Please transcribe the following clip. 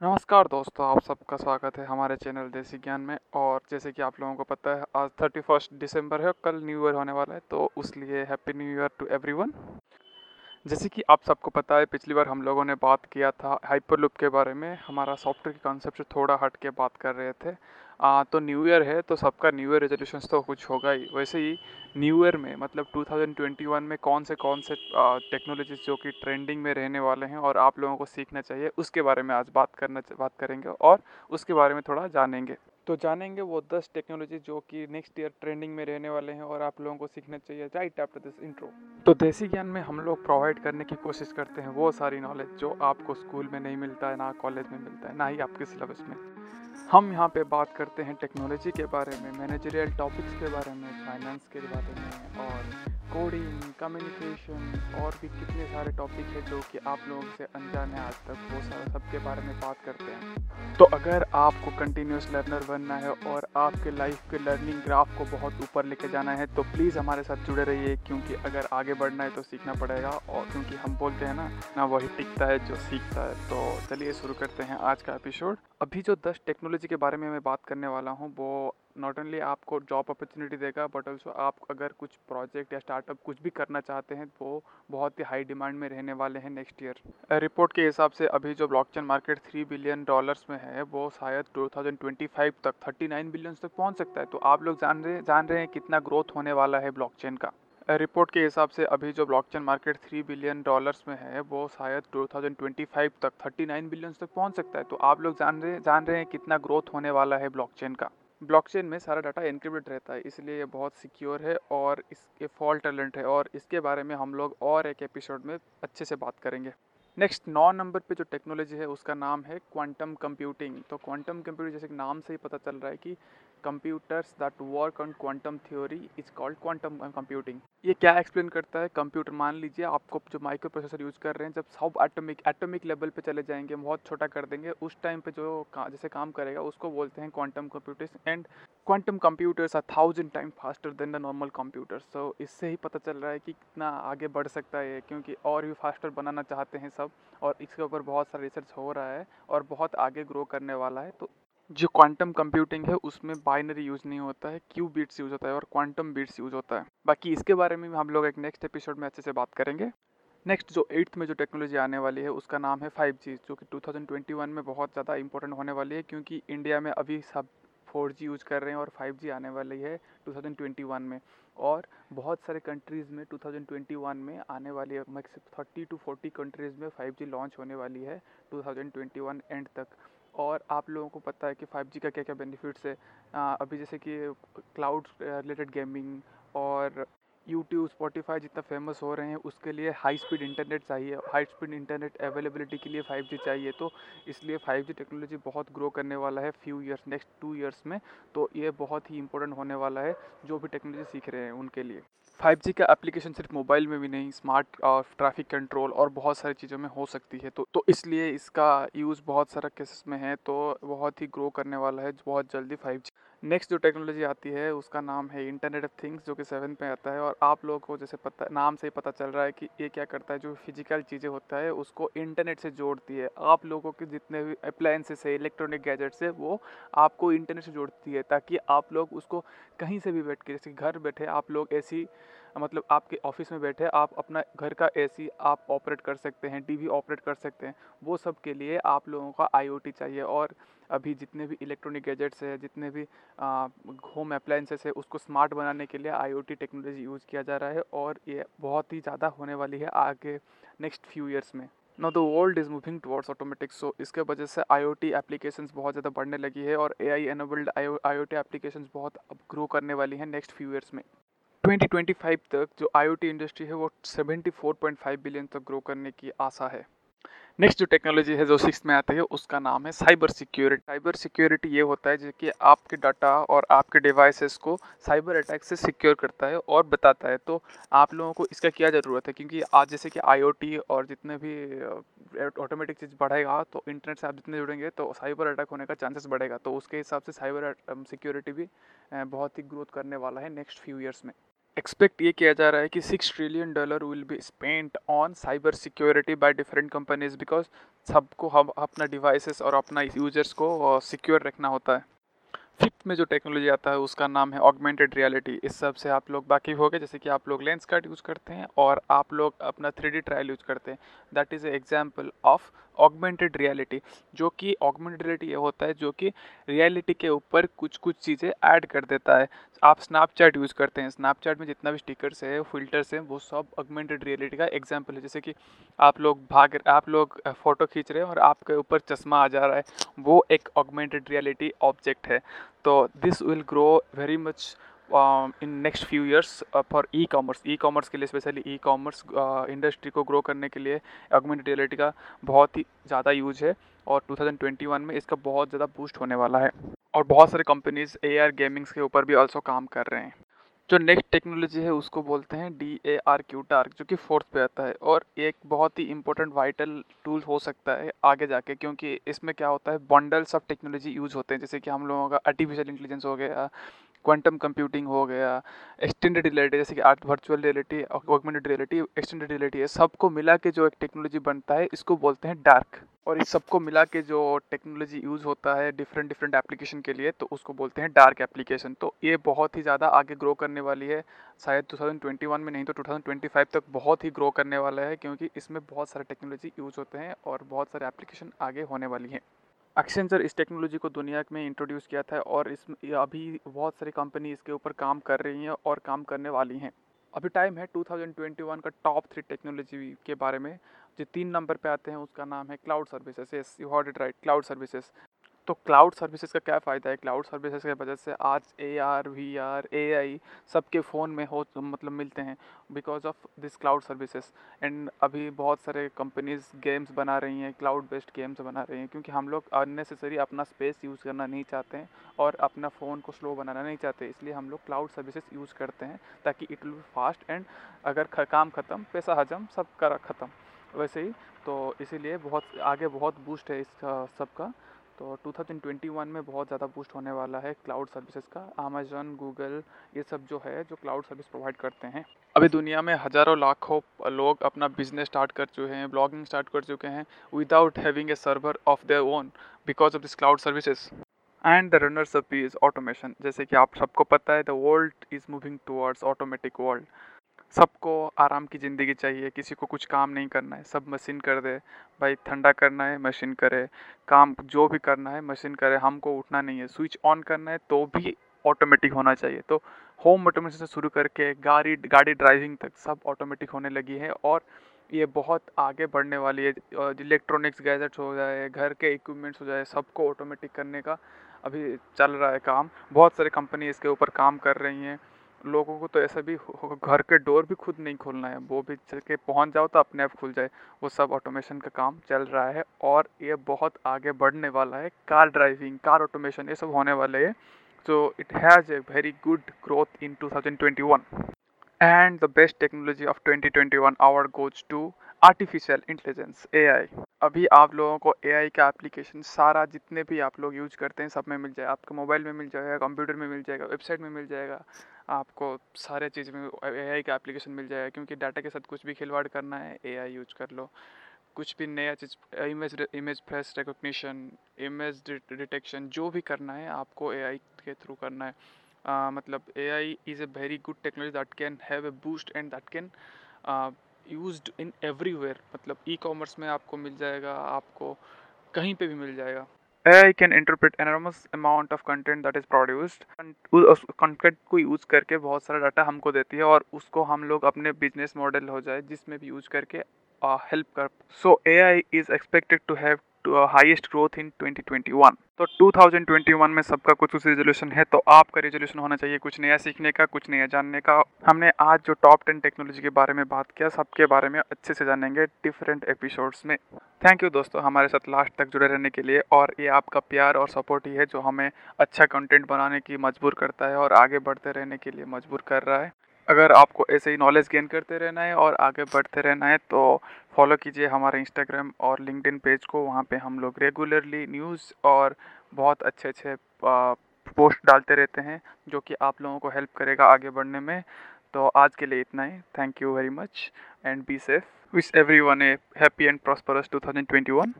नमस्कार दोस्तों, आप सबका स्वागत है हमारे चैनल देसी ज्ञान में। और जैसे कि आप लोगों को पता है, आज थर्टी फ़र्स्ट दिसंबर है, कल न्यू ईयर होने वाला है तो उस लिए happy new year to everyone. जैसे कि आप सबको पता है, पिछली बार हम लोगों ने बात किया था हाइपरलूप के बारे में। हमारा सॉफ्टवेयर के कॉन्सेप्ट से थोड़ा हट के बात कर रहे थे। आ, तो न्यू ईयर है तो सबका न्यू ईयर रेजोल्यूशन तो कुछ होगा ही। वैसे ही न्यू ईयर में मतलब 2021 में कौन से कौन से टेक्नोलॉजीज़ जो कि ट्रेंडिंग में रहने वाले हैं और आप लोगों को सीखना चाहिए उसके बारे में आज बात करना बात करेंगे और उसके बारे में थोड़ा जानेंगे। तो जानेंगे वो दस टेक्नोलॉजी जो कि नेक्स्ट ईयर ट्रेंडिंग में रहने वाले हैं और आप लोगों को सीखना चाहिए। राइट आफ्टर दिस इंट्रो तो देसी ज्ञान में हम लोग प्रोवाइड करने की कोशिश करते हैं वो सारी नॉलेज जो आपको स्कूल में नहीं मिलता है ना कॉलेज में मिलता है ना ही आपके सिलेबस में। हम यहाँ पे बात करते हैं टेक्नोलॉजी के बारे में मैनेजरियल टॉपिक्स के बारे में फाइनेंस के बारे में और कोडिंग कम्युनिकेशन और भी कितने सारे टॉपिक है जो कि आप लोगों से अनजान है आज तक वो सारा सबके बारे में बात करते हैं। तो अगर आपको कंटिन्यूस लर्नर बनना है और आपके लाइफ के लर्निंग ग्राफ को बहुत ऊपर लेके जाना है तो प्लीज़ हमारे साथ जुड़े रहिए, क्योंकि अगर आगे बढ़ना है तो सीखना पड़ेगा, और क्योंकि हम बोलते हैं ना ना वही टिकता है जो सीखता है। तो चलिए शुरू करते हैं आज का एपिसोड अभी जो दस टेक्नोलॉजी के बारे में मैं बात करने वाला हूँ, वो नॉट ओनली आपको जॉब अपॉर्चुनिटी देगा बट ऑल्सो आप अगर कुछ प्रोजेक्ट या स्टार्टअप कुछ भी करना चाहते हैं तो बहुत ही हाई डिमांड में रहने वाले हैं नेक्स्ट ईयर रिपोर्ट के हिसाब से अभी जो blockchain market three billion dollars में है, वो शायद 2025 तक 39 बिलियन तक पहुँच सकता है। तो आप लोग जान रहे जान रहे हैं कितना ग्रोथ होने वाला है ब्लॉकचेन का। रिपोर्ट के हिसाब से अभी जो blockchain market three billion dollars में है, वो शायद 2025 तक 39 बिलियन तक पहुँच सकता है। तो आप लोग जान रहे जान रहे हैं कितना ग्रोथ होने वाला है ब्लॉकचेन का। ब्लॉकचेन में सारा डाटा इनक्रिप्टेड रहता है, इसलिए ये बहुत सिक्योर है और इसके फॉल्ट टैलेंट है और इसके बारे में हम लोग और एक एपिसोड में अच्छे से बात करेंगे। नेक्स्ट नौ नंबर पे जो टेक्नोलॉजी है उसका नाम है क्वांटम कंप्यूटिंग तो क्वांटम कंप्यूटर जैसे नाम से ही पता चल रहा है कि computers that work on quantum theory is called quantum computing ये क्या एक्सप्लेन करता है? कंप्यूटर मान लीजिए आपको जो माइक्रो प्रोसेसर यूज़ कर रहे हैं जब सब एटॉमिक एटॉमिक लेवल पे चले जाएँगे बहुत छोटा कर देंगे उस टाइम पे जो का, जैसे काम करेगा उसको बोलते हैं quantum computers and quantum computers are thousand time faster than the normal computers तो इससे ही पता चल रहा है कि कितना आगे बढ़ सकता है क्योंकि और भी फास्टर बनाना चाहते हैं सब, और इसके ऊपर बहुत सारा रिसर्च हो रहा है और बहुत आगे ग्रो करने वाला है। तो जो क्वांटम कंप्यूटिंग है, उसमें बाइनरी यूज़ नहीं होता है क्यू बीट्स यूज़ होता है और क्वांटम बीट्स यूज़ होता है। बाकी इसके बारे में हम लोग एक नेक्स्ट एपिसोड में अच्छे से बात करेंगे। नेक्स्ट जो एट्थ में जो टेक्नोलॉजी आने वाली है, उसका नाम है फाइव जी जो कि 2021 में बहुत ज़्यादा इंपॉर्टेंट होने वाली है, क्योंकि इंडिया में अभी सब 4G यूज़ कर रहे हैं और फाइव जी आने वाली है 2021 में। और बहुत सारे कंट्रीज़ में 2021 में आने वाली है थर्टी टू फोर्टी कंट्रीज़ में फाइव जी लॉन्च होने वाली है 2021 एंड तक। और आप लोगों को पता है कि फाइव जी का क्या क्या बेनिफिट्स है। अभी जैसे कि क्लाउड रिलेटेड गेमिंग और यूट्यूब स्पॉटिफाई जितना फ़ेमस हो रहे हैं, उसके लिए हाई स्पीड इंटरनेट चाहिए। हाई स्पीड इंटरनेट अवेलेबिलिटी के लिए 5G चाहिए तो इसलिए 5G टेक्नोलॉजी बहुत ग्रो करने वाला है few years next two years में। तो ये बहुत ही इंपॉर्टेंट होने वाला है, जो भी टेक्नोलॉजी सीख रहे हैं उनके लिए। 5G का एप्लीकेशन सिर्फ़ मोबाइल में भी नहीं स्मार्ट और ट्रैफ़िक कंट्रोल और बहुत सारी चीज़ों में हो सकती है। तो तो इसलिए इसका यूज़ बहुत सारा केसेस में है तो बहुत ही ग्रो करने वाला है, बहुत जल्दी 5G नेक्स्ट जो टेक्नोलॉजी आती है, उसका नाम है इंटरनेट ऑफ़ थिंग्स जो कि सेवन पे आता है। और आप लोगों को जैसे पता, नाम से ही पता चल रहा है कि ये क्या करता है, जो फ़िज़िकल चीज़ें होता है, उसको इंटरनेट से जोड़ती है। आप लोगों के जितने भी अप्लाइंसेस है इलेक्ट्रॉनिक गैजेट्स है, वो आपको इंटरनेट से जोड़ती है, ताकि आप लोग उसको कहीं से भी बैठ के, जैसे घर बैठे आप लोग ऐसी मतलब आपके ऑफ़िस में बैठे आप अपना घर का एसी आप ऑपरेट कर सकते हैं टीवी ऑपरेट कर सकते हैं, वो सब के लिए आप लोगों का आईओटी चाहिए। और अभी जितने भी इलेक्ट्रॉनिक गैजेट्स है, जितने भी होम अप्लाइंसेस है, उसको स्मार्ट बनाने के लिए आईओटी टेक्नोलॉजी यूज़ किया जा रहा है और ये बहुत ही ज़्यादा होने वाली है आगे नेक्स्ट फ्यू ईयर्स में। No the world is moving towards automatic so इसके वजह से आई ओ टी एप्लीकेशंस बहुत ज़्यादा बढ़ने लगी है और A I enabled I O applications बहुत अब ग्रो करने वाली हैं नेक्स्ट फ्यू ईयर्स में। 2025 तक जो आईओटी इंडस्ट्री है, वो 74.5 बिलियन तक ग्रो करने की आशा है। नेक्स्ट जो टेक्नोलॉजी है, जो सिक्स में आती है, उसका नाम है साइबर सिक्योरिटी साइबर सिक्योरिटी ये होता है, जो कि आपके डाटा और आपके डिवाइसेस को साइबर अटैक से सिक्योर करता है और बताता है। तो आप लोगों को इसका क्या ज़रूरत है? क्योंकि आज जैसे कि आईओटी और जितने भी ऑटोमेटिक चीज़ बढ़ेगा तो इंटरनेट से आप जितने जुड़ेंगे तो साइबर अटैक होने का चांसेस बढ़ेगा। तो उसके हिसाब से साइबर सिक्योरिटी भी बहुत ही ग्रोथ करने वाला है नेक्स्ट फ्यू ईयर्स में। एक्सपेक्ट ये किया जा रहा है कि six trillion dollar will be spent on cyber security by different companies because सबको हम, अपना डिवाइसेस और अपना यूज़र्स को सिक्योर रखना होता है। में जो टेक्नोलॉजी आता है, उसका नाम है ऑगमेंटेड रियलिटी इस सबसे आप लोग बाकी हो गए, जैसे कि आप लोग लेंस कार्ड यूज़ करते हैं और आप लोग अपना थ्री ट्रायल यूज़ करते हैं। That is a example of augmented reality जो कि ऑगमेंटेड रियलिटी ये होता है, जो कि रियलिटी के ऊपर कुछ कुछ चीज़ें ऐड कर देता है। आप स्नैपचैट यूज़ करते हैं। स्नैपचैट में जितना भी स्टिकर्स है फिल्टर्स हैं, वो सब ऑगमेंटेड रियलिटी का एग्ज़ाम्पल है। जैसे कि आप लोग भाग आप लोग फ़ोटो खींच रहे हैं और आपके ऊपर चश्मा आ जा रहा है, वो एक ऑगमेंटेड रियलिटी ऑब्जेक्ट है। तो this will grow very much in next few years for e commerce e commerce के लिए स्पेशली ई कॉमर्स इंडस्ट्री को ग्रो करने के लिए ऑगमेंटेड रियलिटी का बहुत ही ज़्यादा यूज़ है और 2021 में इसका बहुत ज़्यादा बूस्ट होने वाला है। और बहुत सारे कंपनीज़ ए आर गेमिंग्स के ऊपर भी ऑल्सो काम कर रहे हैं। जो नेक्स्ट टेक्नोलॉजी है, उसको बोलते हैं डी ए आर क्यू टार्क जो कि फोर्थ पे आता है। और एक बहुत ही इंपॉर्टेंट वाइटल टूल हो सकता है आगे जाके, क्योंकि इसमें क्या होता है बंडल्स ऑफ़ टेक्नोलॉजी यूज़ होते हैं। जैसे कि हम लोगों का आर्टिफिशियल इंटेलिजेंस हो गया क्वांटम कंप्यूटिंग हो गया एक्सटेंडेड रियलिटी जैसे कि art virtual reality augmented reality extended reality है, सबको मिला के जो एक टेक्नोलॉजी बनता है, इसको बोलते हैं डार्क और इस सबको मिला के जो टेक्नोलॉजी यूज़ होता है डिफरेंट डिफरेंट एप्लीकेशन के लिए तो उसको बोलते हैं डार्क एप्लीकेशन तो ये बहुत ही ज़्यादा आगे ग्रो करने वाली है, शायद 2021 में नहीं तो 2025 तक बहुत ही ग्रो करने वाला है, क्योंकि इसमें बहुत सारे टेक्नोलॉजी यूज़ होते हैं और बहुत सारे एप्लीकेशन आगे होने वाली हैं। एक्सेंचर इस टेक्नोलॉजी को दुनिया में इंट्रोड्यूस किया था और इस अभी बहुत सारी कंपनी इसके ऊपर काम कर रही हैं और काम करने वाली हैं। अभी टाइम है 2021 का टॉप थ्री टेक्नोलॉजी के बारे में। जो तीन नंबर पे आते हैं उसका नाम है cloud services you heard it right cloud services तो क्लाउड सर्विसेज़ का क्या फ़ायदा है? क्लाउड सर्विसेज़ की वजह से आज A R V R A I सबके फ़ोन में हो मतलब मिलते हैं because of this cloud services and अभी बहुत सारे कंपनीज़ गेम्स बना रही हैं क्लाउड बेस्ड गेम्स बना रही हैं, क्योंकि हम लोग अननेसेसरी अपना स्पेस यूज़ करना नहीं चाहते हैं और अपना फ़ोन को स्लो बनाना नहीं चाहते, इसलिए हम लोग क्लाउड सर्विसेज़ यूज़ करते हैं ताकि इट विल फास्ट एंड अगर काम ख़त्म, पैसा हजम सब कर ख़त्म, वैसे ही। तो इसीलिए बहुत, आगे बहुत बूस्ट है इस सब का तो 2021 में बहुत ज़्यादा बूस्ट होने वाला है क्लाउड सर्विसेज़ का। अमेजन गूगल ये सब जो है, जो क्लाउड सर्विस प्रोवाइड करते हैं। अभी दुनिया में हज़ारों लाखों लोग अपना बिज़नेस स्टार्ट कर चुके हैं ब्लॉगिंग स्टार्ट कर चुके हैं without having a server of their own because of this cloud services and the runners up is automation जैसे कि आप सबको पता है the world is moving towards automatic world सबको आराम की ज़िंदगी चाहिए, किसी को कुछ काम नहीं करना है, सब मशीन कर दे, भाई ठंडा करना है, मशीन करे, काम जो भी करना है, मशीन करे, हमको उठना नहीं है, स्विच ऑन करना है तो भी ऑटोमेटिक होना चाहिए। तो होम ऑटोमेशन से शुरू करके गाड़ी गाड़ी ड्राइविंग तक सब ऑटोमेटिक होने लगी है और ये बहुत आगे बढ़ने वाली है। इलेक्ट्रॉनिक्स गैजेट्स हो जाए, घर के इक्विपमेंट्स हो जाए, सबको ऑटोमेटिक करने का अभी चल रहा है काम। बहुत सारे कंपनी इसके ऊपर काम कर रही हैं। लोगों को तो ऐसा भी घर के डोर भी खुद नहीं खोलना है। वो भी चल के पहुँच जाओ तो अपने आप खुल जाए। वो सब ऑटोमेशन का काम चल रहा है और ये बहुत आगे बढ़ने वाला है। कार ड्राइविंग कार ऑटोमेशन ये सब होने वाले है। So, it has a very good growth in 2021 and the best technology of 2021 our goes to artificial intelligence AI अभी आप लोगों को एआई का एप्लीकेशन सारा जितने भी आप लोग यूज़ करते हैं, सब में मिल जाएगा आपके मोबाइल में मिल जाएगा कंप्यूटर में मिल जाएगा वेबसाइट में मिल जाएगा। आपको सारे चीज़ में ए आई का एप्लीकेशन मिल जाएगा क्योंकि डाटा के साथ कुछ भी खिलवाड़ करना है ए आई यूज़ कर लो। कुछ भी नया चीज़ image image face recognition image detection जो भी करना है आपको ए आई के थ्रू करना है। uh, मतलब A I is a very good technology that can have a boost and that can use in everywhere मतलब ई कॉमर्स में आपको मिल जाएगा आपको कहीं पे भी मिल जाएगा। AI can interpret enormous amount of content that is produced उस कंटेंट को यूज़ करके बहुत सारा डाटा हमको देती है और उसको हम लोग अपने बिज़नेस मॉडल हो जाए जिसमें भी यूज़ करके हेल्प कर so A I is expected to have highest growth in 2021 तो 2021 में सबका कुछ कुछ रेजोल्यूशन है तो आपका रेजोल्यूशन होना चाहिए कुछ नया सीखने का, कुछ नया जानने का। हमने आज जो टॉप टेन टेक्नोलॉजी के बारे में बात किया, सबके बारे में अच्छे से जानेंगे डिफरेंट एपिसोड्स में। थैंक यू दोस्तों हमारे साथ लास्ट तक जुड़े रहने के लिए, और ये आपका प्यार और सपोर्ट ही है, जो हमें अच्छा कंटेंट बनाने की मजबूर करता है, और आगे बढ़ते रहने के लिए मजबूर कर रहा है। अगर आपको ऐसे ही नॉलेज गेन करते रहना है और आगे बढ़ते रहना है तो फॉलो कीजिए हमारे इंस्टाग्राम और लिंकडिन पेज को। वहाँ पे हम लोग रेगुलरली न्यूज़ और बहुत अच्छे अच्छे पोस्ट डालते रहते हैं, जो कि आप लोगों को हेल्प करेगा आगे बढ़ने में। तो आज के लिए इतना ही। Thank you very much and be safe wish every one a happy and prosperous 2021